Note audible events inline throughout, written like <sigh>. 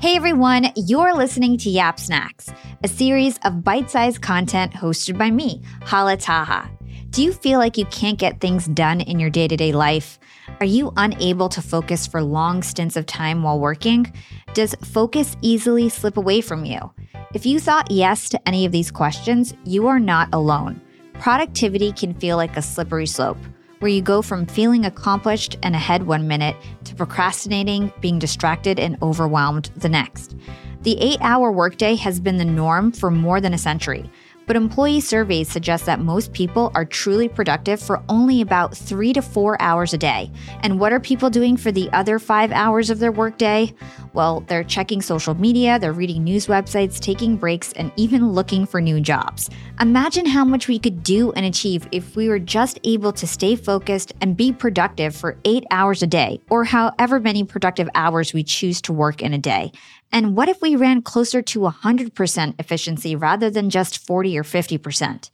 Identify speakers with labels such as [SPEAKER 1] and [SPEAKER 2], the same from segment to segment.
[SPEAKER 1] Hey everyone, you're listening to Yap Snacks, a series of bite sized content hosted by me, Hala Taha. Do you feel like you can't get things done in your day to day life? Are you unable to focus for long stints of time while working? Does focus easily slip away from you? If you thought yes to any of these questions, you are not alone. Productivity can feel like a slippery slope where you go from feeling accomplished and ahead one minute to procrastinating, being distracted, and overwhelmed the next. The eight hour workday has been the norm for more than a century. But employee surveys suggest that most people are truly productive for only about three to four hours a day. And what are people doing for the other five hours of their workday? Well, they're checking social media, they're reading news websites, taking breaks, and even looking for new jobs. Imagine how much we could do and achieve if we were just able to stay focused and be productive for eight hours a day, or however many productive hours we choose to work in a day. And what if we ran closer to 100% efficiency rather than just 40 or 50%?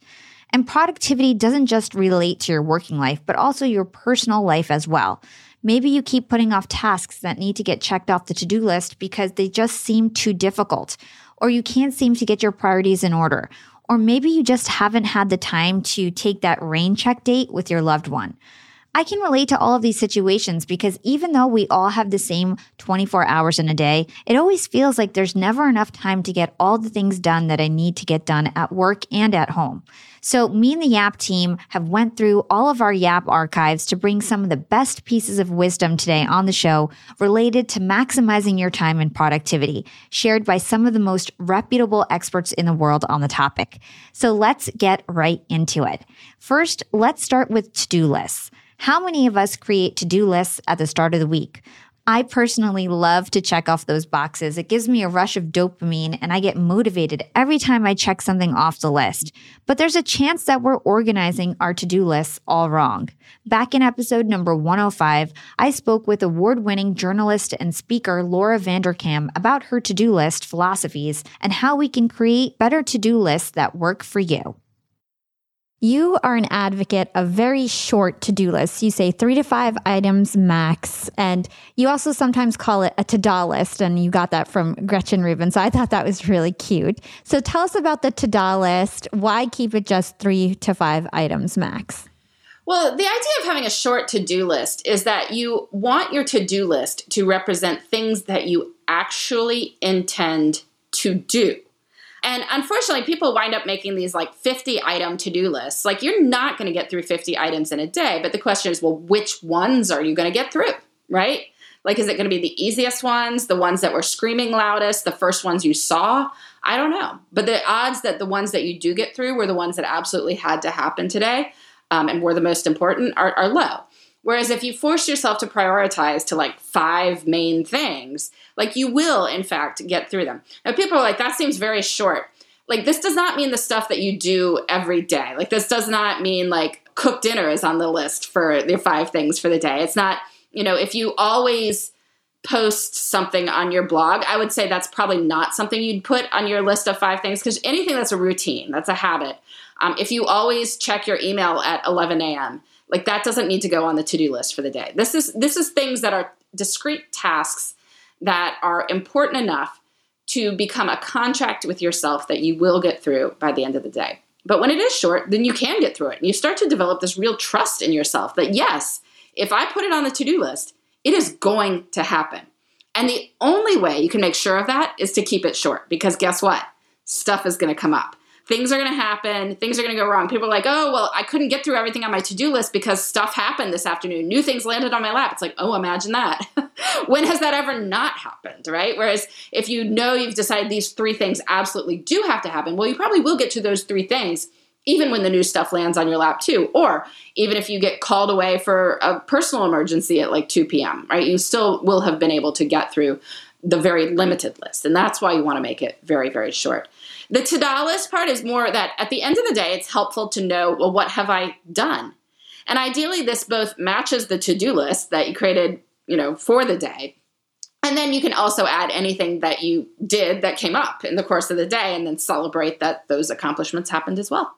[SPEAKER 1] And productivity doesn't just relate to your working life, but also your personal life as well. Maybe you keep putting off tasks that need to get checked off the to do list because they just seem too difficult, or you can't seem to get your priorities in order, or maybe you just haven't had the time to take that rain check date with your loved one. I can relate to all of these situations because even though we all have the same 24 hours in a day, it always feels like there's never enough time to get all the things done that I need to get done at work and at home. So me and the Yap team have went through all of our Yap archives to bring some of the best pieces of wisdom today on the show related to maximizing your time and productivity, shared by some of the most reputable experts in the world on the topic. So let's get right into it. First, let's start with to-do lists. How many of us create to do lists at the start of the week? I personally love to check off those boxes. It gives me a rush of dopamine and I get motivated every time I check something off the list. But there's a chance that we're organizing our to do lists all wrong. Back in episode number 105, I spoke with award winning journalist and speaker Laura Vanderkam about her to do list philosophies and how we can create better to do lists that work for you. You are an advocate of very short to do lists. You say three to five items max. And you also sometimes call it a ta-da list. And you got that from Gretchen Rubin. So I thought that was really cute. So tell us about the to do list. Why keep it just three to five items max?
[SPEAKER 2] Well, the idea of having a short to do list is that you want your to do list to represent things that you actually intend to do. And unfortunately, people wind up making these like 50 item to do lists. Like, you're not going to get through 50 items in a day. But the question is, well, which ones are you going to get through? Right? Like, is it going to be the easiest ones, the ones that were screaming loudest, the first ones you saw? I don't know. But the odds that the ones that you do get through were the ones that absolutely had to happen today um, and were the most important are, are low. Whereas if you force yourself to prioritize to like five main things, like you will, in fact, get through them. Now, people are like, that seems very short. Like, this does not mean the stuff that you do every day. Like, this does not mean like cook dinner is on the list for the five things for the day. It's not, you know, if you always post something on your blog, I would say that's probably not something you'd put on your list of five things because anything that's a routine, that's a habit. Um, if you always check your email at 11 a.m., like that doesn't need to go on the to-do list for the day. This is this is things that are discrete tasks that are important enough to become a contract with yourself that you will get through by the end of the day. But when it is short, then you can get through it. And you start to develop this real trust in yourself that yes, if I put it on the to-do list, it is going to happen. And the only way you can make sure of that is to keep it short because guess what? Stuff is going to come up things are going to happen, things are going to go wrong. People are like, oh, well, I couldn't get through everything on my to do list because stuff happened this afternoon. New things landed on my lap. It's like, oh, imagine that. <laughs> when has that ever not happened, right? Whereas if you know you've decided these three things absolutely do have to happen, well, you probably will get to those three things even when the new stuff lands on your lap too or even if you get called away for a personal emergency at like 2 p.m right you still will have been able to get through the very limited list and that's why you want to make it very very short the ta-da list part is more that at the end of the day, it's helpful to know, well, what have I done? And ideally, this both matches the to-do list that you created, you know, for the day. And then you can also add anything that you did that came up in the course of the day and then celebrate that those accomplishments happened as well.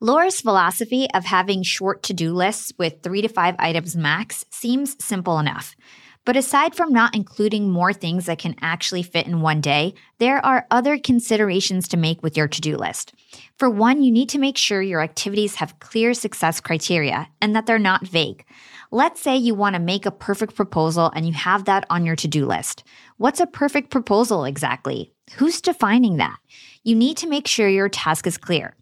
[SPEAKER 1] Laura's philosophy of having short to do lists with three to five items max seems simple enough. But aside from not including more things that can actually fit in one day, there are other considerations to make with your to do list. For one, you need to make sure your activities have clear success criteria and that they're not vague. Let's say you want to make a perfect proposal and you have that on your to do list. What's a perfect proposal exactly? Who's defining that? You need to make sure your task is clear.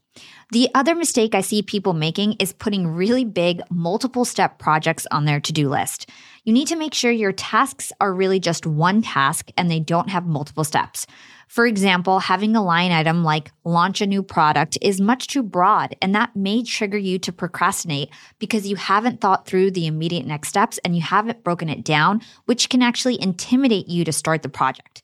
[SPEAKER 1] The other mistake I see people making is putting really big, multiple step projects on their to do list. You need to make sure your tasks are really just one task and they don't have multiple steps. For example, having a line item like launch a new product is much too broad, and that may trigger you to procrastinate because you haven't thought through the immediate next steps and you haven't broken it down, which can actually intimidate you to start the project.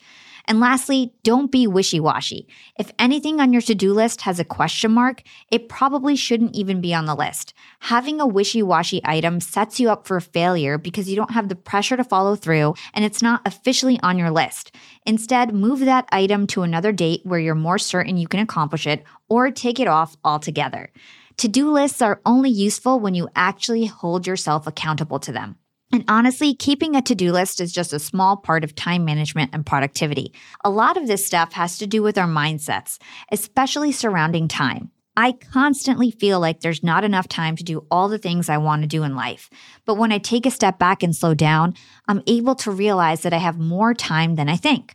[SPEAKER 1] And lastly, don't be wishy washy. If anything on your to do list has a question mark, it probably shouldn't even be on the list. Having a wishy washy item sets you up for failure because you don't have the pressure to follow through and it's not officially on your list. Instead, move that item to another date where you're more certain you can accomplish it or take it off altogether. To do lists are only useful when you actually hold yourself accountable to them. And honestly, keeping a to do list is just a small part of time management and productivity. A lot of this stuff has to do with our mindsets, especially surrounding time. I constantly feel like there's not enough time to do all the things I want to do in life. But when I take a step back and slow down, I'm able to realize that I have more time than I think.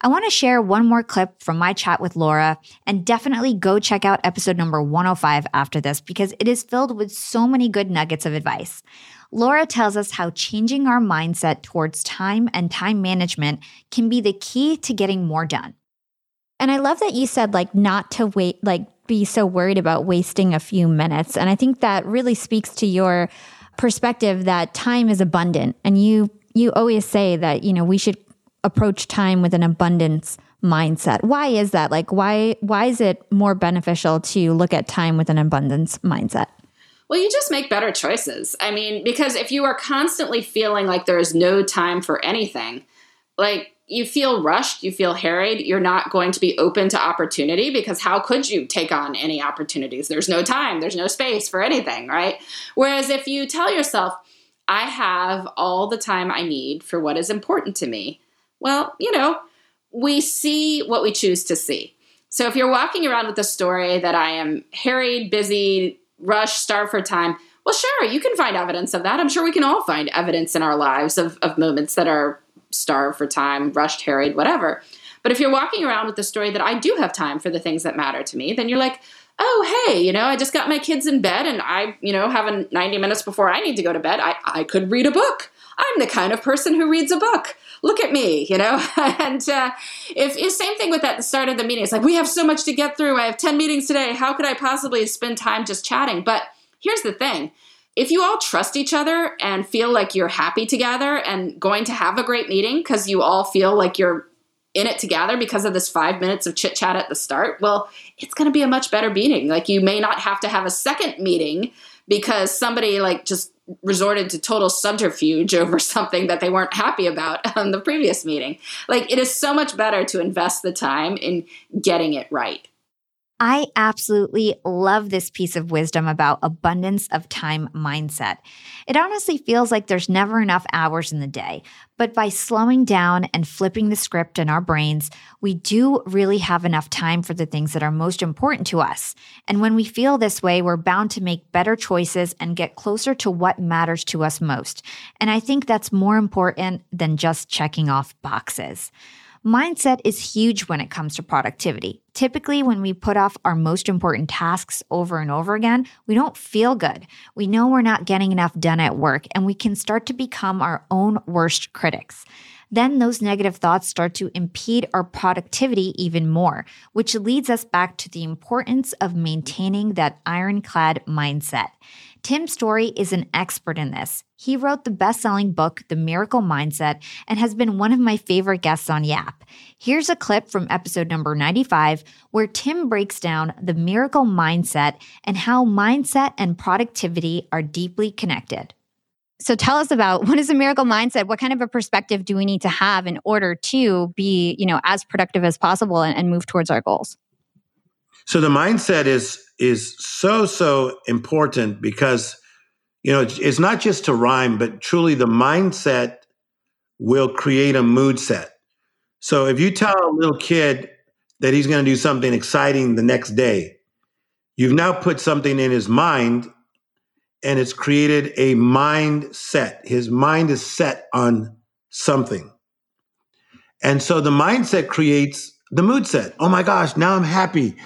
[SPEAKER 1] I want to share one more clip from my chat with Laura and definitely go check out episode number 105 after this because it is filled with so many good nuggets of advice. Laura tells us how changing our mindset towards time and time management can be the key to getting more done.
[SPEAKER 3] And I love that you said, like, not to wait, like, be so worried about wasting a few minutes. And I think that really speaks to your perspective that time is abundant. And you, you always say that, you know, we should approach time with an abundance mindset. Why is that? Like, why, why is it more beneficial to look at time with an abundance mindset?
[SPEAKER 2] Well, you just make better choices. I mean, because if you are constantly feeling like there is no time for anything, like you feel rushed, you feel harried, you're not going to be open to opportunity because how could you take on any opportunities? There's no time, there's no space for anything, right? Whereas if you tell yourself, I have all the time I need for what is important to me, well, you know, we see what we choose to see. So if you're walking around with the story that I am harried, busy, rush, starve for time. Well, sure, you can find evidence of that. I'm sure we can all find evidence in our lives of, of moments that are starved for time, rushed, harried, whatever. But if you're walking around with the story that I do have time for the things that matter to me, then you're like, oh, hey, you know, I just got my kids in bed and I, you know, have a 90 minutes before I need to go to bed. I, I could read a book. I'm the kind of person who reads a book. Look at me, you know? <laughs> and uh, if, if same thing with at the start of the meeting, it's like, we have so much to get through. I have 10 meetings today. How could I possibly spend time just chatting? But here's the thing if you all trust each other and feel like you're happy together and going to have a great meeting because you all feel like you're in it together because of this five minutes of chit chat at the start, well, it's going to be a much better meeting. Like you may not have to have a second meeting because somebody like just resorted to total subterfuge <laughs> over something that they weren't happy about <laughs> on the previous meeting. Like it is so much better to invest the time in getting it right.
[SPEAKER 1] I absolutely love this piece of wisdom about abundance of time mindset. It honestly feels like there's never enough hours in the day, but by slowing down and flipping the script in our brains, we do really have enough time for the things that are most important to us. And when we feel this way, we're bound to make better choices and get closer to what matters to us most. And I think that's more important than just checking off boxes. Mindset is huge when it comes to productivity. Typically, when we put off our most important tasks over and over again, we don't feel good. We know we're not getting enough done at work, and we can start to become our own worst critics then those negative thoughts start to impede our productivity even more, which leads us back to the importance of maintaining that ironclad mindset. Tim Storey is an expert in this. He wrote the best selling book, The Miracle Mindset, and has been one of my favorite guests on Yap. Here's a clip from episode number 95 where Tim breaks down the miracle mindset and how mindset and productivity are deeply connected.
[SPEAKER 3] So tell us about what is a miracle mindset? What kind of a perspective do we need to have in order to be, you know, as productive as possible and, and move towards our goals?
[SPEAKER 4] So the mindset is is so so important because you know it's, not just to rhyme, but truly the mindset will create a mood set. So if you tell a little kid that he's going to do something exciting the next day, you've now put something in his mind and it's created a mindset. His mind is set on something. And so the mindset creates the mood set. Oh my gosh, now I'm happy.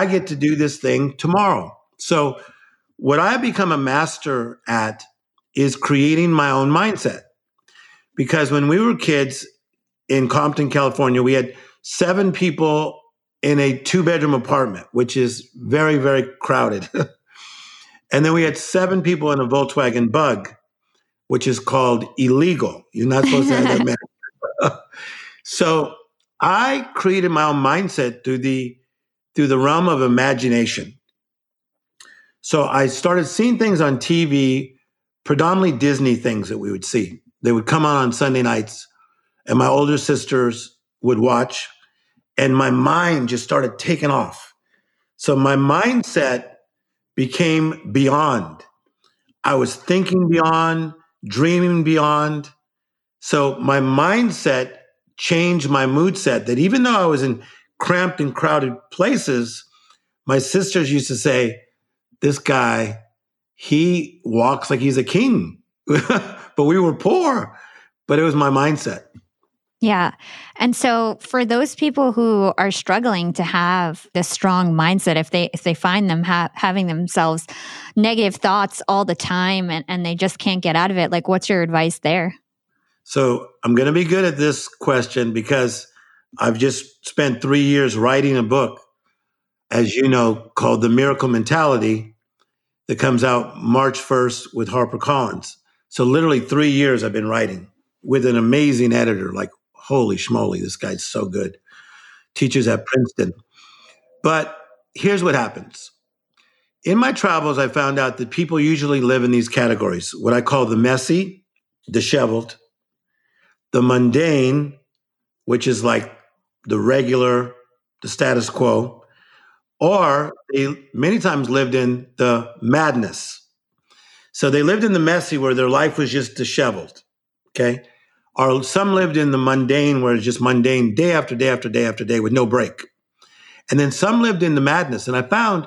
[SPEAKER 4] I get to do this thing tomorrow. So, what I become a master at is creating my own mindset. Because when we were kids in Compton, California, we had seven people in a two bedroom apartment, which is very, very crowded. <laughs> and then we had seven people in a Volkswagen bug, which is called illegal. You're not supposed to have that <laughs> <laughs> so I created my own mindset through the through the realm of imagination. So I started seeing things on TV, predominantly Disney things that we would see. They would come on on Sunday nights, and my older sisters would watch, and my mind just started taking off. So my mindset became beyond. I was thinking beyond, dreaming beyond. So my mindset changed my mood set that even though I was in cramped and crowded places, my sisters used to say, This guy, he walks like he's a king. <laughs> but we were poor, but it was my mindset.
[SPEAKER 3] Yeah. And so for those people who are struggling to have this strong mindset, if they if they find them ha- having themselves negative thoughts all the time and, and they just can't get out of it, like what's your advice there?
[SPEAKER 4] So I'm going to be good at this question because I've just spent three years writing a book, as you know, called The Miracle Mentality that comes out March 1st with HarperCollins. So literally three years I've been writing with an amazing editor. Like, holy schmoly, this guy's so good. Teaches at Princeton. But here's what happens. In my travels, I found out that people usually live in these categories what I call the messy, disheveled, the mundane, which is like the regular, the status quo, or they many times lived in the madness. So they lived in the messy where their life was just disheveled. Okay. Or some lived in the mundane where it's just mundane day after day after day after day with no break. And then some lived in the madness. And I found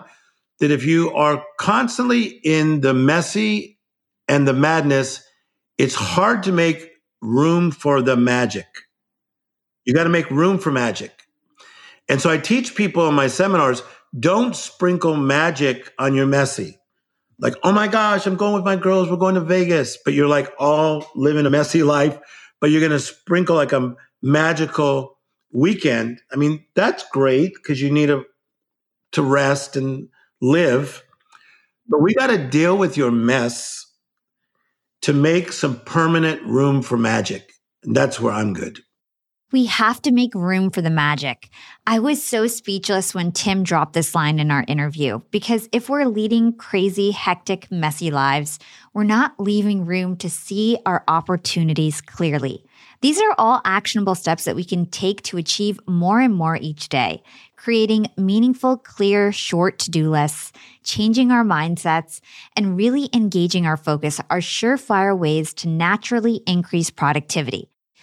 [SPEAKER 4] that if you are constantly in the messy and the madness, it's hard to make room for the magic. You got to make room for magic. And so I teach people in my seminars don't sprinkle magic on your messy. Like, oh my gosh, I'm going with my girls, we're going to Vegas, but you're like all living a messy life, but you're going to sprinkle like a magical weekend. I mean, that's great because you need a, to rest and live. But we got to deal with your mess to make some permanent room for magic. And that's where I'm good.
[SPEAKER 1] We have to make room for the magic. I was so speechless when Tim dropped this line in our interview because if we're leading crazy, hectic, messy lives, we're not leaving room to see our opportunities clearly. These are all actionable steps that we can take to achieve more and more each day, creating meaningful, clear, short to do lists, changing our mindsets, and really engaging our focus are surefire ways to naturally increase productivity.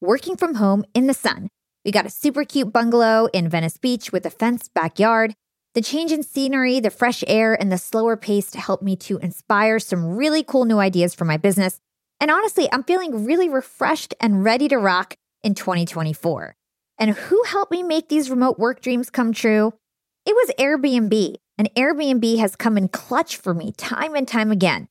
[SPEAKER 3] working from home in the sun. We got a super cute bungalow in Venice Beach with a fenced backyard. The change in scenery, the fresh air, and the slower pace helped me to inspire some really cool new ideas for my business. And honestly, I'm feeling really refreshed and ready to rock in 2024. And who helped me make these remote work dreams come true? It was Airbnb. And Airbnb has come in clutch for me time and time again.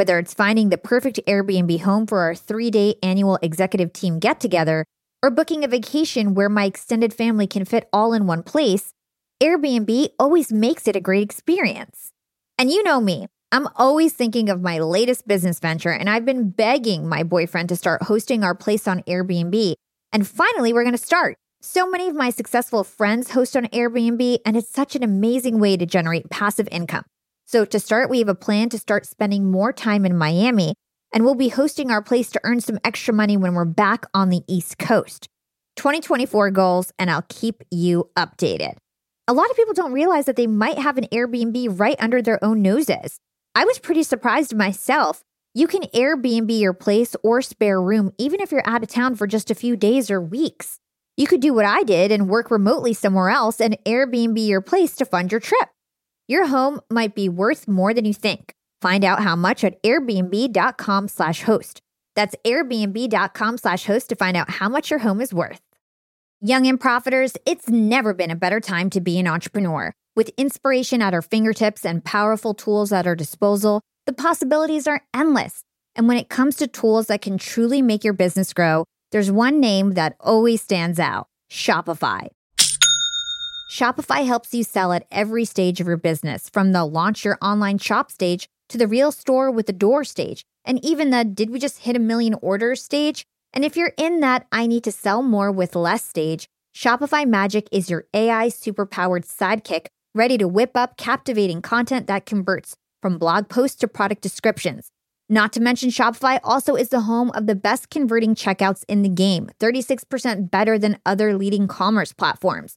[SPEAKER 3] Whether it's finding the perfect Airbnb home for our three day annual executive team get together or booking a vacation where my extended family can fit all in one place, Airbnb always makes it a great experience. And you know me,
[SPEAKER 1] I'm always thinking of my latest business venture, and I've been begging my boyfriend to start hosting our place on Airbnb. And finally, we're to start. So many of my successful friends host on Airbnb, and it's such an amazing way to generate passive income. So, to start, we have a plan to start spending more time in Miami, and we'll be hosting our place to earn some extra money when we're back on the East Coast. 2024 goals, and I'll keep you updated. A lot of people don't realize that they might have an Airbnb right under their own noses. I was pretty surprised myself. You can Airbnb your place or spare room even if you're out of town for just a few days or weeks. You could do what I did and work remotely somewhere else and Airbnb your place to fund your trip. Your home might be worth more than you think. Find out how much at airbnb.com slash host. That's airbnb.com slash host to find out how much your home is worth. Young and profiters, it's never been a better time to be an entrepreneur. With inspiration at our fingertips and powerful tools at our disposal, the possibilities are endless. And when it comes to tools that can truly make your business grow, there's one name that always stands out Shopify. Shopify helps you sell at every stage of your business, from the launch your online shop stage to the real store with the door stage, and even the did we just hit a million orders stage? And if you're in that I need to sell more with less stage, Shopify Magic is your AI superpowered sidekick ready to whip up captivating content that converts from blog posts to product descriptions. Not to mention, Shopify also is the home of the best converting checkouts in the game, 36% better than other leading commerce platforms.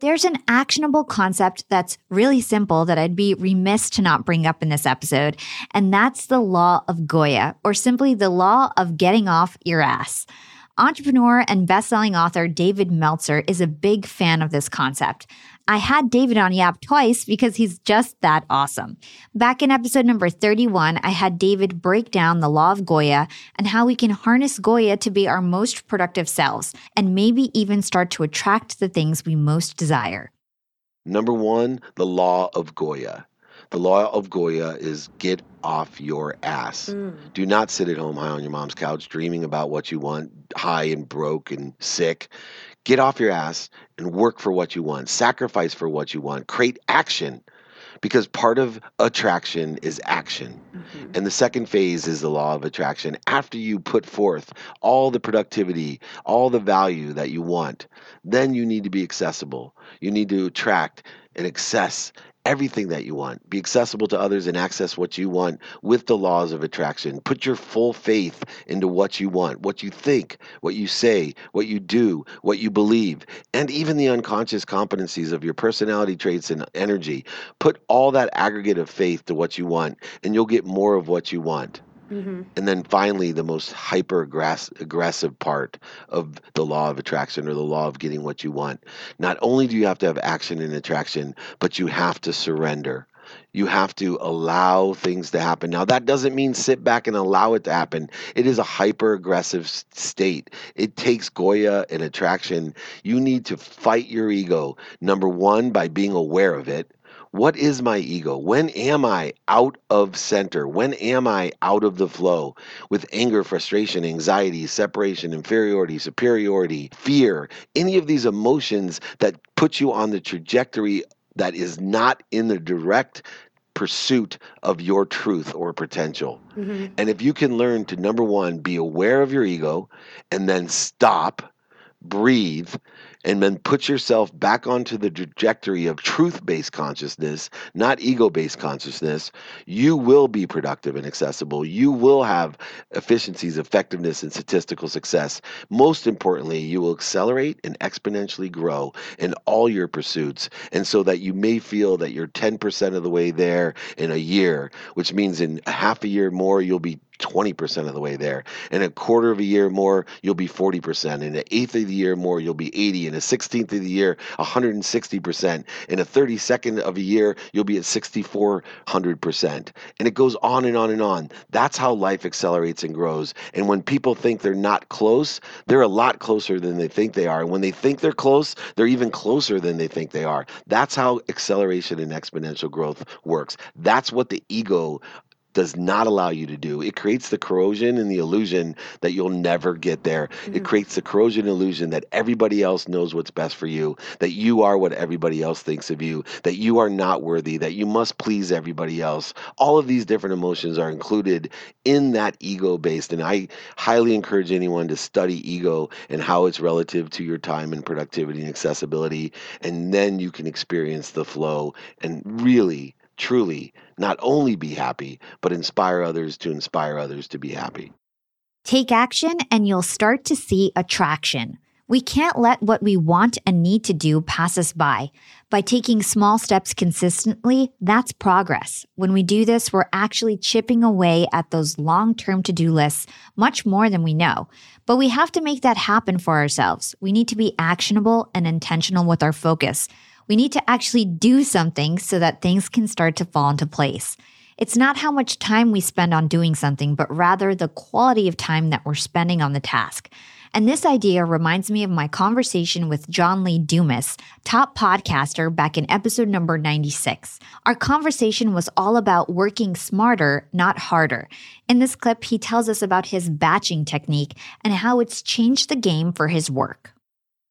[SPEAKER 1] There's an actionable concept that's really simple that I'd be remiss to not bring up in this episode, and that's the law of Goya, or simply the law of getting off your ass. Entrepreneur and best-selling author David Meltzer is a big fan of this concept. I had David on Yap twice because he's just that awesome. Back in episode number 31, I had David break down the law of Goya and how we can harness Goya to be our most productive selves and maybe even start to attract the things we most desire.
[SPEAKER 5] Number one, the law of Goya. The law of Goya is get off your ass. Mm. Do not sit at home high on your mom's couch dreaming about what you want, high and broke and sick. Get off your ass and work for what you want. Sacrifice for what you want. Create action because part of attraction is action. Mm-hmm. And the second phase is the law of attraction. After you put forth all the productivity, all the value that you want, then you need to be accessible. You need to attract and access everything that you want. Be accessible to others and access what you want with the laws of attraction. Put your full faith into what you want, what you think, what you say, what you do, what you believe, and even the unconscious competencies of your personality traits and energy. Put all that aggregate of faith to what you want, and you'll get more of what you want. Mm-hmm. And then finally, the most hyper aggressive part of the law of attraction or the law of getting what you want. Not only do you have to have action and attraction, but you have to surrender. You have to allow things to happen. Now, that doesn't mean sit back and allow it to happen. It is a hyper aggressive state. It takes Goya and attraction. You need to fight your ego, number one, by being aware of it. What is my ego? When am I out of center? When am I out of the flow with anger, frustration, anxiety, separation, inferiority, superiority, fear, any of these emotions that put you on the trajectory that is not in the direct pursuit of your truth or potential. Mm-hmm. And if you can learn to, number one, be aware of your ego and then stop, breathe, and then put yourself back onto the trajectory of truth based consciousness, not ego based consciousness, you will be productive and accessible. You will have efficiencies, effectiveness, and statistical success. Most importantly, you will accelerate and exponentially grow in all your pursuits. And so that you may feel that you're 10% of the way there in a year, which means in half a year more, you'll be 20% of the way there. In a quarter of a year more, you'll be 40%. In an eighth of the year more, you'll be 80. In a 16th of the year, 160%. In a 32nd of a year, you'll be at 6400%. And it goes on and on and on. That's how life accelerates and grows. And when people think they're not close, they're a lot closer than they think they are. And when they think they're close, they're even closer than they think they are. That's how acceleration and exponential growth works. That's what the ego does not allow you to do. It creates the corrosion and the illusion that you'll never get there. Mm-hmm. It creates the corrosion illusion that everybody else knows what's best for you, that you are what everybody else thinks of you, that you are not worthy, that you must please everybody else. All of these different emotions are included in that ego based. And I highly encourage anyone to study ego and how it's relative to your time and productivity and accessibility. And then you can experience the flow and really truly not only be happy, but inspire others to inspire others to be happy.
[SPEAKER 1] Take action and you'll start to see attraction. We can't let what we want and need to do pass us by. By taking small steps consistently, that's progress. When we do this, we're actually chipping away at those long term to do lists much more than we know. But we have to make that happen for ourselves. We need to be actionable and intentional with our focus. We need to actually do something so that things can start to fall into place. It's not how much time we spend on doing something, but rather the quality of time that we're spending on the task. And this idea reminds me of my conversation with John Lee Dumas, top podcaster, back in episode number 96. Our conversation was all about working smarter, not harder. In this clip, he tells us about his batching technique and how it's changed the game for his work.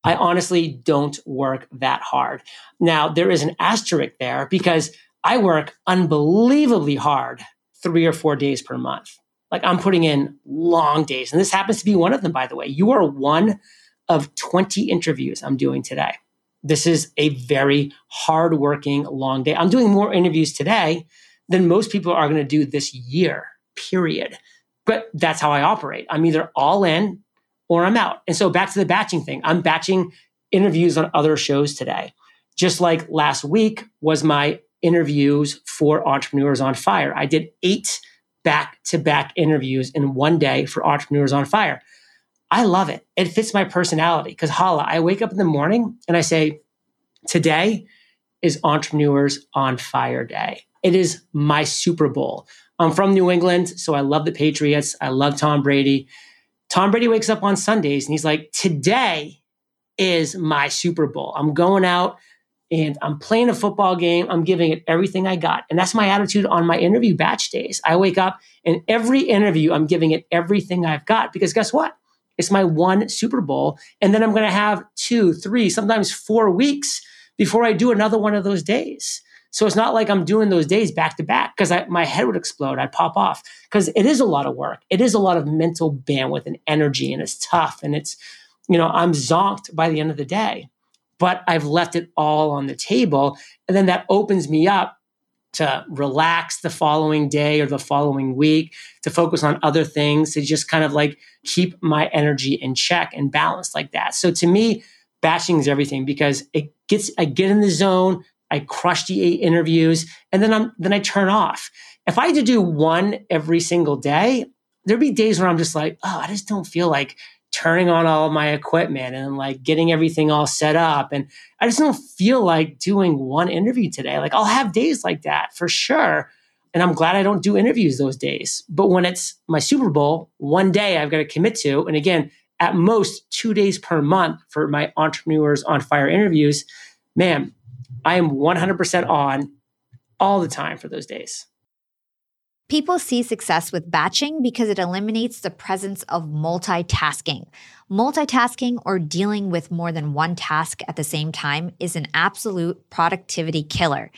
[SPEAKER 6] I honestly don't work that hard. Now, there is an asterisk there because I work unbelievably hard three or four days per month. Like I'm putting in long days. And this happens to be one of them, by the way. You are one of 20 interviews I'm doing today. This is a very hardworking, long day. I'm doing more interviews today than most people are going to do this year, period. But that's how I operate. I'm either all in or I'm out. And so back to the batching thing. I'm batching interviews on other shows today. Just like last week was my interviews for Entrepreneurs on Fire. I did eight back to back interviews in one day for Entrepreneurs on Fire. I love it. It fits my personality because Hala, I wake up in the morning and I say, today is Entrepreneurs on Fire Day. It is my Super Bowl. I'm from New England, so I love the Patriots. I love Tom Brady. Tom Brady wakes up on Sundays and he's like, today is my Super Bowl. I'm going out and I'm playing a football game. I'm giving it everything I got. And that's my attitude on my interview batch days. I wake up and every interview, I'm giving it everything I've got because guess what? It's my one Super Bowl. And then I'm going to have two, three, sometimes four weeks before I do another one of those days. So it's not like I'm doing those days back to back because my head would explode. I'd pop off because it is a lot of work. It is a lot of mental bandwidth and energy, and it's tough. And it's, you know, I'm zonked by the end of the day, but I've left it all on the table. And then that opens me up to relax the following day or the following week, to focus on other things, to just kind of like keep my energy in check and balanced like that. So to me, batching is everything because it gets, I get in the zone, I crush the eight interviews, and then I'm then I turn off. If I had to do one every single day, there'd be days where I'm just like, oh, I just don't feel like turning on all my equipment and like getting everything all set up. And I just don't feel like doing one interview today. Like I'll have days like that for sure. And I'm glad I don't do interviews those days. But when it's my Super Bowl, one day I've got to commit to, and again, at most two days per month for my entrepreneurs on fire interviews, man, I am 100% on all the time for those days.
[SPEAKER 1] People see success with batching because it eliminates the presence of multitasking. Multitasking or dealing with more than one task at the same time is an absolute productivity killer.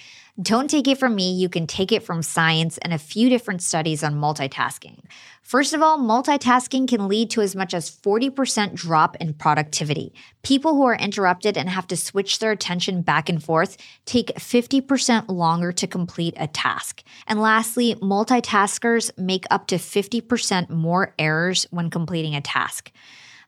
[SPEAKER 1] Don't take it from me, you can take it from science and a few different studies on multitasking. First of all, multitasking can lead to as much as 40% drop in productivity. People who are interrupted and have to switch their attention back and forth take 50% longer to complete a task. And lastly, multitaskers make up to 50% more errors when completing a task.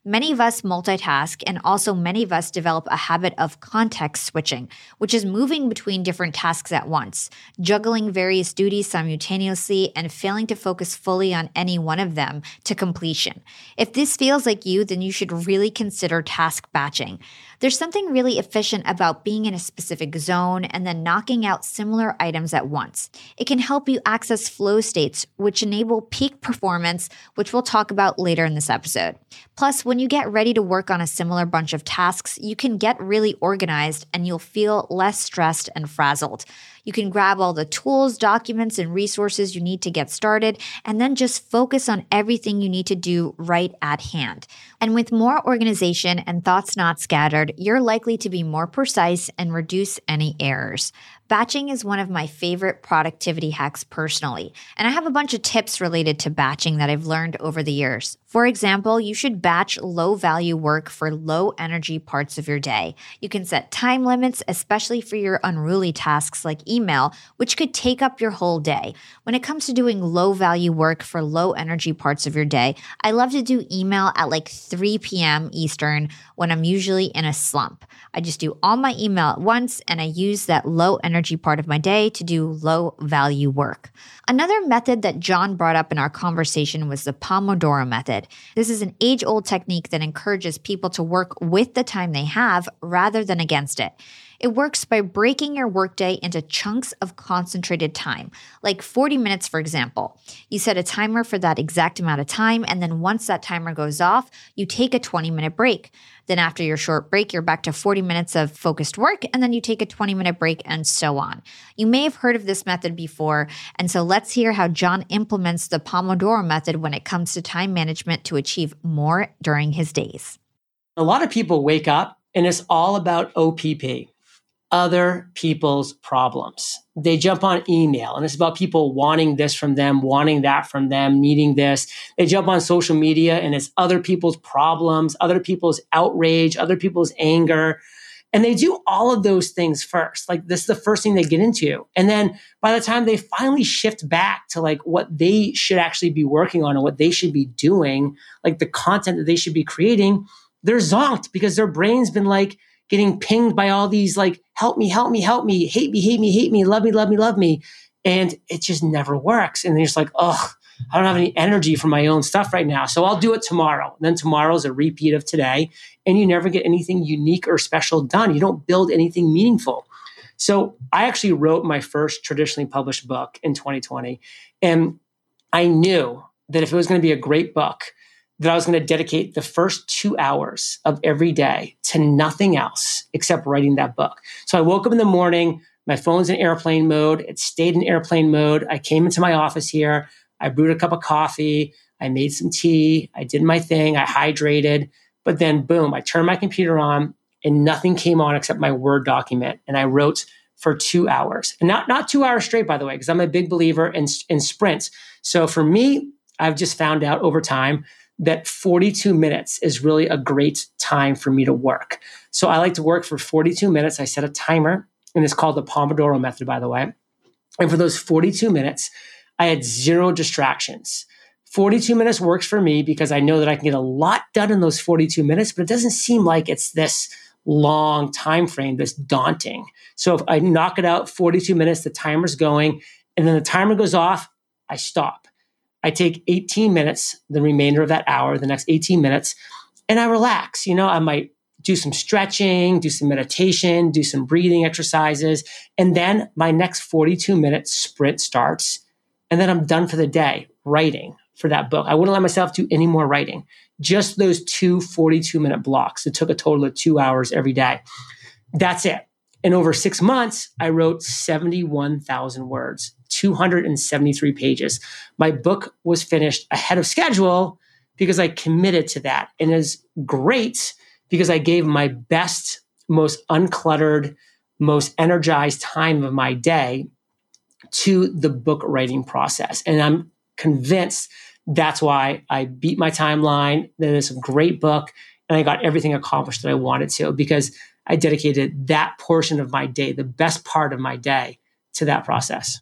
[SPEAKER 1] Many of us multitask, and also many of us develop a habit of context switching, which is moving between different tasks at once, juggling various duties simultaneously, and failing to focus fully on any one of them to completion. If this feels like you, then you should really consider task batching. There's something really efficient about being in a specific zone and then knocking out similar items at once. It can help you access flow states, which enable peak performance, which we'll talk about later in this episode. Plus, when you get ready to work on a similar bunch of tasks, you can get really organized and you'll feel less stressed and frazzled. You can grab all the tools, documents, and resources you need to get started, and then just focus on everything you need to do right at hand. And with more organization and thoughts not scattered, you're likely to be more precise and reduce any errors. Batching is one of my favorite productivity hacks personally, and I have a bunch of tips related to batching that I've learned over the years. For example, you should batch low value work for low energy parts of your day. You can set time limits, especially for your unruly tasks like email, which could take up your whole day. When it comes to doing low value work for low energy parts of your day, I love to do email at like 3 p.m. Eastern when I'm usually in a slump. I just do all my email at once and I use that low energy part of my day to do low value work. Another method that John brought up in our conversation was the Pomodoro method. This is an age old technique that encourages people to work with the time they have rather than against it. It works by breaking your workday into chunks of concentrated time, like 40 minutes, for example. You set a timer for that exact amount of time, and then once that timer goes off, you take a 20 minute break. Then, after your short break, you're back to 40 minutes of focused work, and then you take a 20 minute break, and so on. You may have heard of this method before, and so let's hear how John implements the Pomodoro method when it comes to time management to achieve more during his days.
[SPEAKER 6] A lot of people wake up and it's all about OPP other people's problems. They jump on email and it's about people wanting this from them, wanting that from them, needing this. They jump on social media and it's other people's problems, other people's outrage, other people's anger. And they do all of those things first. Like this is the first thing they get into. And then by the time they finally shift back to like what they should actually be working on and what they should be doing, like the content that they should be creating, they're zonked because their brain's been like, getting pinged by all these like, help me, help me, help me, hate me, hate me, hate me, love me, love me, love me. And it just never works. And they're just like, oh, I don't have any energy for my own stuff right now. So I'll do it tomorrow. And then tomorrow is a repeat of today. And you never get anything unique or special done. You don't build anything meaningful. So I actually wrote my first traditionally published book in 2020. And I knew that if it was going to be a great book, that I was going to dedicate the first two hours of every day to nothing else except writing that book. So I woke up in the morning, my phone's in airplane mode. It stayed in airplane mode. I came into my office here. I brewed a cup of coffee. I made some tea. I did my thing. I hydrated. But then, boom, I turned my computer on and nothing came on except my Word document. And I wrote for two hours. And not, not two hours straight, by the way, because I'm a big believer in, in sprints. So for me, I've just found out over time that 42 minutes is really a great time for me to work. So I like to work for 42 minutes. I set a timer, and it's called the Pomodoro method, by the way. And for those 42 minutes, I had zero distractions. 42 minutes works for me because I know that I can get a lot done in those 42 minutes, but it doesn't seem like it's this long time frame, this daunting. So if I knock it out 42 minutes, the timer's going, and then the timer goes off, I stop. I take 18 minutes, the remainder of that hour, the next 18 minutes, and I relax. You know, I might do some stretching, do some meditation, do some breathing exercises. And then my next 42 minute sprint starts. And then I'm done for the day writing for that book. I wouldn't let myself do any more writing. Just those two 42 minute blocks. It took a total of two hours every day. That's it. And over six months, I wrote 71,000 words. 273 pages. My book was finished ahead of schedule because I committed to that. And is great because I gave my best, most uncluttered, most energized time of my day to the book writing process. And I'm convinced That's why I beat my timeline. There's a great book, and I got everything accomplished that I wanted to because I dedicated that portion of my day, the best part of my day, to that process.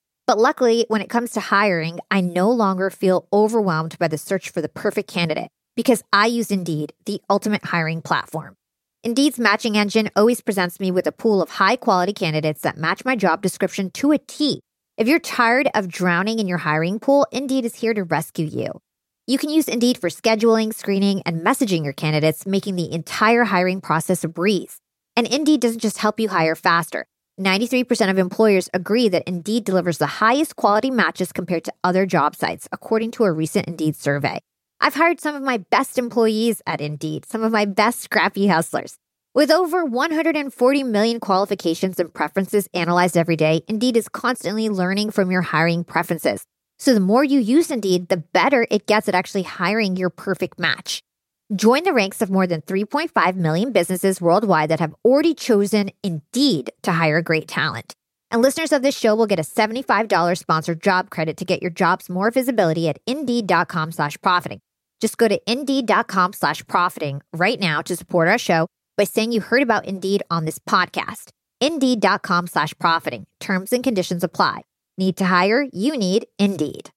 [SPEAKER 1] But luckily, when it comes to hiring, I no longer feel overwhelmed by the search for the perfect candidate because I use Indeed, the ultimate hiring platform. Indeed's matching engine always presents me with a pool of high quality candidates that match my job description to a T. If you're tired of drowning in your hiring pool, Indeed is here to rescue you. You can use Indeed for scheduling, screening, and messaging your candidates, making the entire hiring process a breeze. And Indeed doesn't just help you hire faster. 93% of employers agree that Indeed delivers the highest quality matches compared to other job sites, according to a recent Indeed survey. I've hired some of my best employees at Indeed, some of my best scrappy hustlers. With over 140 million qualifications and preferences analyzed every day, Indeed is constantly learning from your hiring preferences. So the more you use Indeed, the better it gets at actually hiring your perfect match. Join the ranks of more than 3.5 million businesses worldwide that have already chosen Indeed to hire great talent. And listeners of this show will get a $75 sponsored job credit to get your jobs more visibility at indeed.com slash profiting. Just go to indeed.com slash profiting right now to support our show by saying you heard about Indeed on this podcast. Indeed.com slash profiting. Terms and conditions apply. Need to hire? You need Indeed.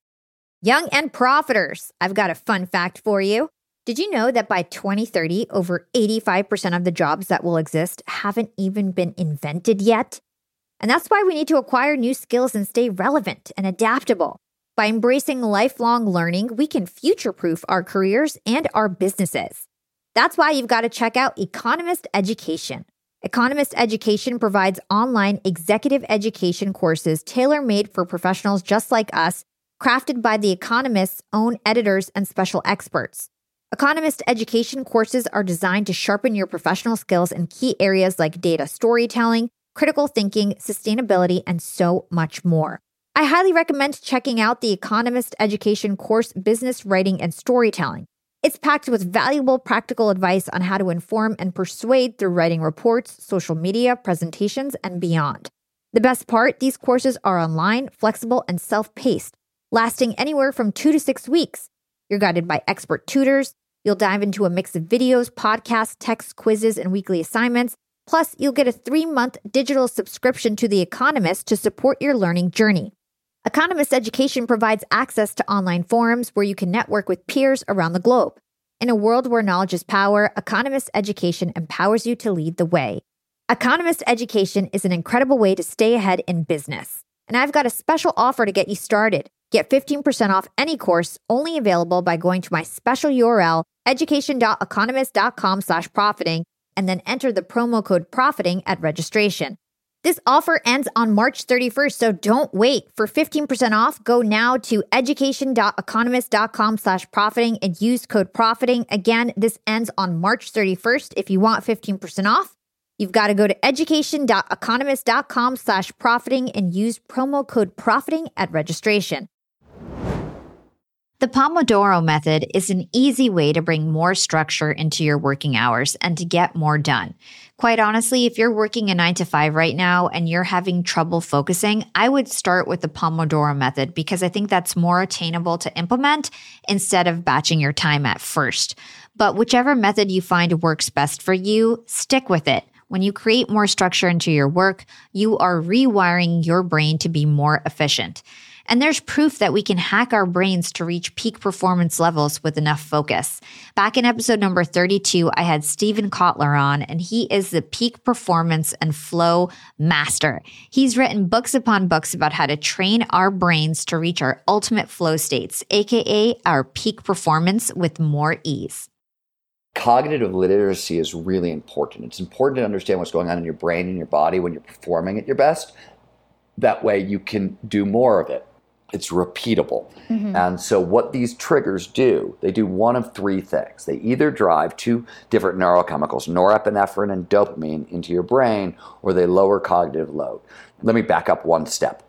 [SPEAKER 1] Young and profiters, I've got a fun fact for you. Did you know that by 2030, over 85% of the jobs that will exist haven't even been invented yet? And that's why we need to acquire new skills and stay relevant and adaptable. By embracing lifelong learning, we can future proof our careers and our businesses. That's why you've got to check out Economist Education. Economist Education provides online executive education courses tailor made for professionals just like us, crafted by The Economist's own editors and special experts. Economist education courses are designed to sharpen your professional skills in key areas like data storytelling, critical thinking, sustainability, and so much more. I highly recommend checking out the Economist Education course, Business Writing and Storytelling. It's packed with valuable practical advice on how to inform and persuade through writing reports, social media, presentations, and beyond. The best part these courses are online, flexible, and self paced, lasting anywhere from two to six weeks. You're guided by expert tutors. You'll dive into a mix of videos, podcasts, texts, quizzes, and weekly assignments. Plus, you'll get a three month digital subscription to The Economist to support your learning journey. Economist Education provides access to online forums where you can network with peers around the globe. In a world where knowledge is power, Economist Education empowers you to lead the way. Economist Education is an incredible way to stay ahead in business. And I've got a special offer to get you started. Get 15% off any course only available by going to my special URL, education.economist.com slash profiting, and then enter the promo code profiting at registration. This offer ends on March 31st, so don't wait. For 15% off, go now to education.economist.com slash profiting and use code profiting. Again, this ends on March 31st. If you want 15% off, you've got to go to education.economist.com slash profiting and use promo code profiting at registration.
[SPEAKER 7] The Pomodoro method is an easy way to bring more structure into your working hours and to get more done. Quite honestly, if you're working a nine to five right now and you're having trouble focusing, I would start with the Pomodoro method because I think that's more attainable to implement instead of batching your time at first. But whichever method you find works best for you, stick with it. When you create more structure into your work, you are rewiring your brain to be more efficient. And there's proof that we can hack our brains to reach peak performance levels with enough focus. Back in episode number 32, I had Steven Kotler on, and he is the peak performance and flow master. He's written books upon books about how to train our brains to reach our ultimate flow states, AKA our peak performance with more ease.
[SPEAKER 8] Cognitive literacy is really important. It's important to understand what's going on in your brain and your body when you're performing at your best. That way, you can do more of it it's repeatable. Mm-hmm. And so, what these triggers do, they do one of three things. They either drive two different neurochemicals, norepinephrine and dopamine, into your brain, or they lower cognitive load. Let me back up one step.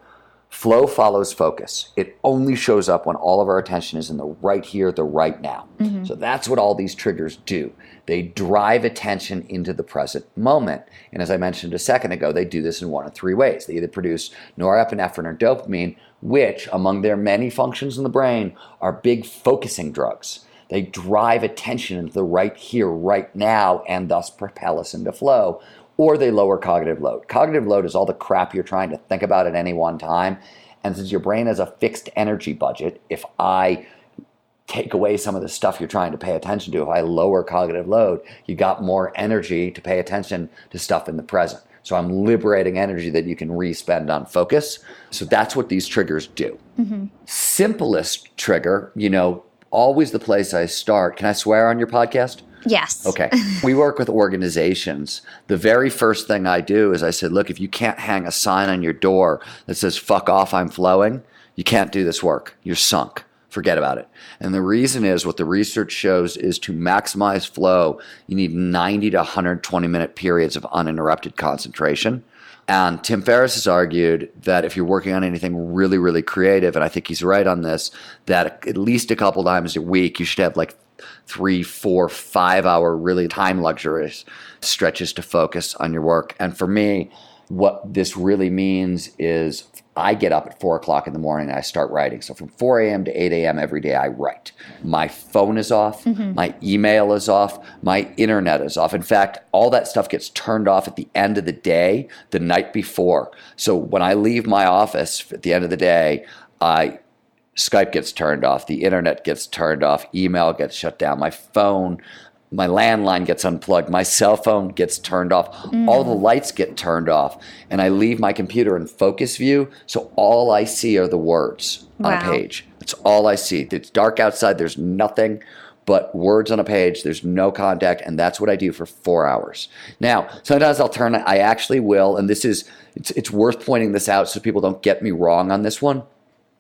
[SPEAKER 8] Flow follows focus. It only shows up when all of our attention is in the right here, the right now. Mm-hmm. So that's what all these triggers do. They drive attention into the present moment. And as I mentioned a second ago, they do this in one of three ways. They either produce norepinephrine or dopamine, which, among their many functions in the brain, are big focusing drugs. They drive attention into the right here, right now, and thus propel us into flow. Or they lower cognitive load. Cognitive load is all the crap you're trying to think about at any one time. And since your brain has a fixed energy budget, if I take away some of the stuff you're trying to pay attention to, if I lower cognitive load, you got more energy to pay attention to stuff in the present. So I'm liberating energy that you can re-spend on focus. So that's what these triggers do. Mm-hmm. Simplest trigger, you know, always the place I start. Can I swear on your podcast?
[SPEAKER 3] Yes.
[SPEAKER 8] Okay. <laughs> we work with organizations. The very first thing I do is I said, look, if you can't hang a sign on your door that says, fuck off, I'm flowing, you can't do this work. You're sunk forget about it. And the reason is what the research shows is to maximize flow, you need 90 to 120 minute periods of uninterrupted concentration. And Tim Ferriss has argued that if you're working on anything really, really creative, and I think he's right on this, that at least a couple times a week you should have like three, four, five hour really time luxurious stretches to focus on your work. And for me, what this really means is I get up at four o'clock in the morning and I start writing. So from 4 a.m. to 8 a.m. every day, I write. My phone is off, mm-hmm. my email is off, my internet is off. In fact, all that stuff gets turned off at the end of the day, the night before. So when I leave my office at the end of the day, I Skype gets turned off, the internet gets turned off, email gets shut down, my phone my landline gets unplugged, my cell phone gets turned off, mm. all the lights get turned off, and I leave my computer in focus view, so all I see are the words wow. on a page. That's all I see. It's dark outside, there's nothing but words on a page, there's no contact, and that's what I do for four hours. Now, sometimes I'll turn, I actually will, and this is, it's, it's worth pointing this out so people don't get me wrong on this one.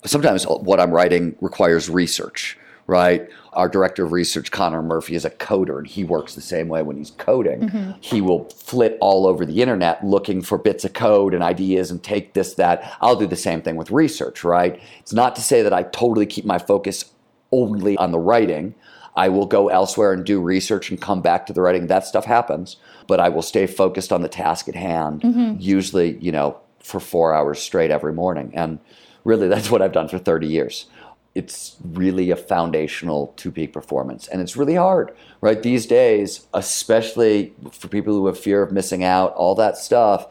[SPEAKER 8] Sometimes what I'm writing requires research right? Our director of research, Connor Murphy, is a coder, and he works the same way when he's coding. Mm-hmm. He will flit all over the internet looking for bits of code and ideas and take this, that. I'll do the same thing with research, right? It's not to say that I totally keep my focus only on the writing. I will go elsewhere and do research and come back to the writing. That stuff happens, but I will stay focused on the task at hand, mm-hmm. usually, you know, for four hours straight every morning. And really, <laughs> that's what I've done for 30 years it's really a foundational to peak performance. And it's really hard, right? These days, especially for people who have fear of missing out, all that stuff,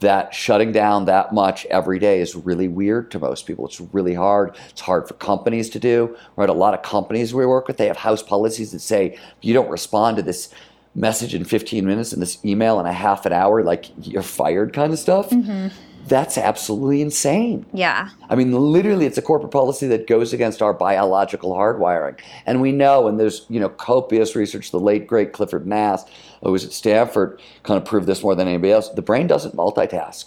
[SPEAKER 8] that shutting down that much every day is really weird to most people. It's really hard. It's hard for companies to do, right? A lot of companies we work with, they have house policies that say you don't respond to this message in 15 minutes and this email in a half an hour, like you're fired kind of stuff. Mm-hmm that's absolutely insane.
[SPEAKER 3] Yeah.
[SPEAKER 8] I mean, literally, it's a corporate policy that goes against our biological hardwiring. And we know, and there's, you know, copious research, the late, great Clifford Nass, who was at Stanford, kind of proved this more than anybody else. The brain doesn't multitask.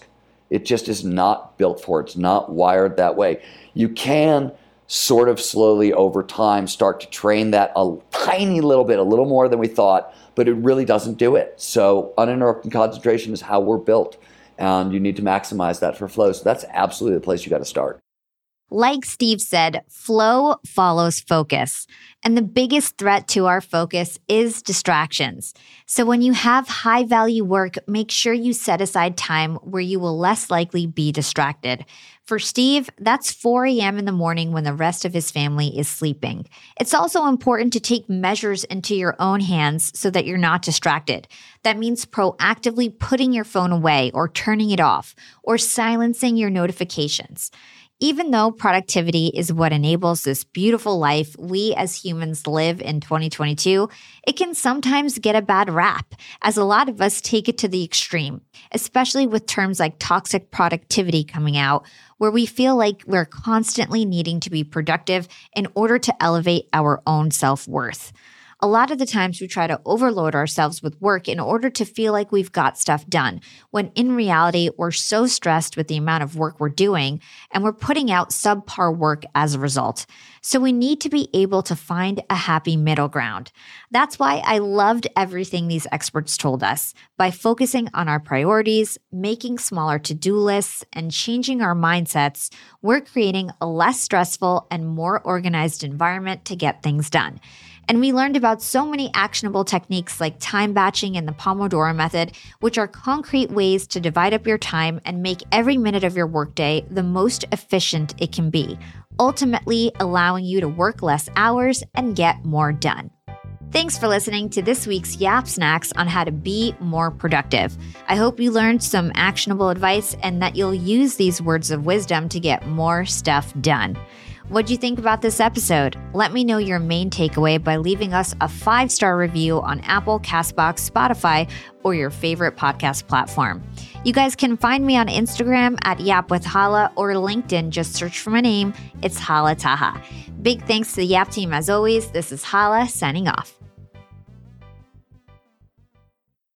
[SPEAKER 8] It just is not built for it. It's not wired that way. You can sort of slowly over time start to train that a tiny little bit, a little more than we thought, but it really doesn't do it. So uninterrupted concentration is how we're built and you need to maximize that for flow. So that's absolutely the place you got to start.
[SPEAKER 1] Like Steve said, flow follows focus. And the biggest threat to our focus is distractions. So when you have high value work, make sure you set aside time where you will less likely be distracted. For Steve, that's 4 a.m. in the morning when the rest of his family is sleeping. It's also important to take measures into your own hands so that you're not distracted. That means proactively putting your phone away or turning it off or silencing your notifications. Even though productivity is what enables this beautiful life we as humans live in 2022, it can sometimes get a bad rap, as a lot of us take it to the extreme, especially with terms like toxic productivity coming out, where we feel like we're constantly needing to be productive in order to elevate our own self worth. A lot of the times we try to overload ourselves with work in order to feel like we've got stuff done, when in reality, we're so stressed with the amount of work we're doing and we're putting out subpar work as a result. So we need to be able to find a happy middle ground. That's why I loved everything these experts told us. By focusing on our priorities, making smaller to do lists, and changing our mindsets, we're creating a less stressful and more organized environment to get things done. And we learned about so many actionable techniques like time batching and the Pomodoro method, which are concrete ways to divide up your time and make every minute of your workday the most efficient it can be, ultimately allowing you to work less hours and get more done. Thanks for listening to this week's Yap Snacks on how to be more productive. I hope you learned some actionable advice and that you'll use these words of wisdom to get more stuff done. What'd you think about this episode? Let me know your main takeaway by leaving us a five star review on Apple, Castbox, Spotify, or your favorite podcast platform. You guys can find me on Instagram at Yap with Hala or LinkedIn. Just search for my name. It's Hala Taha. Big thanks to the Yap team as always. This is Hala signing off.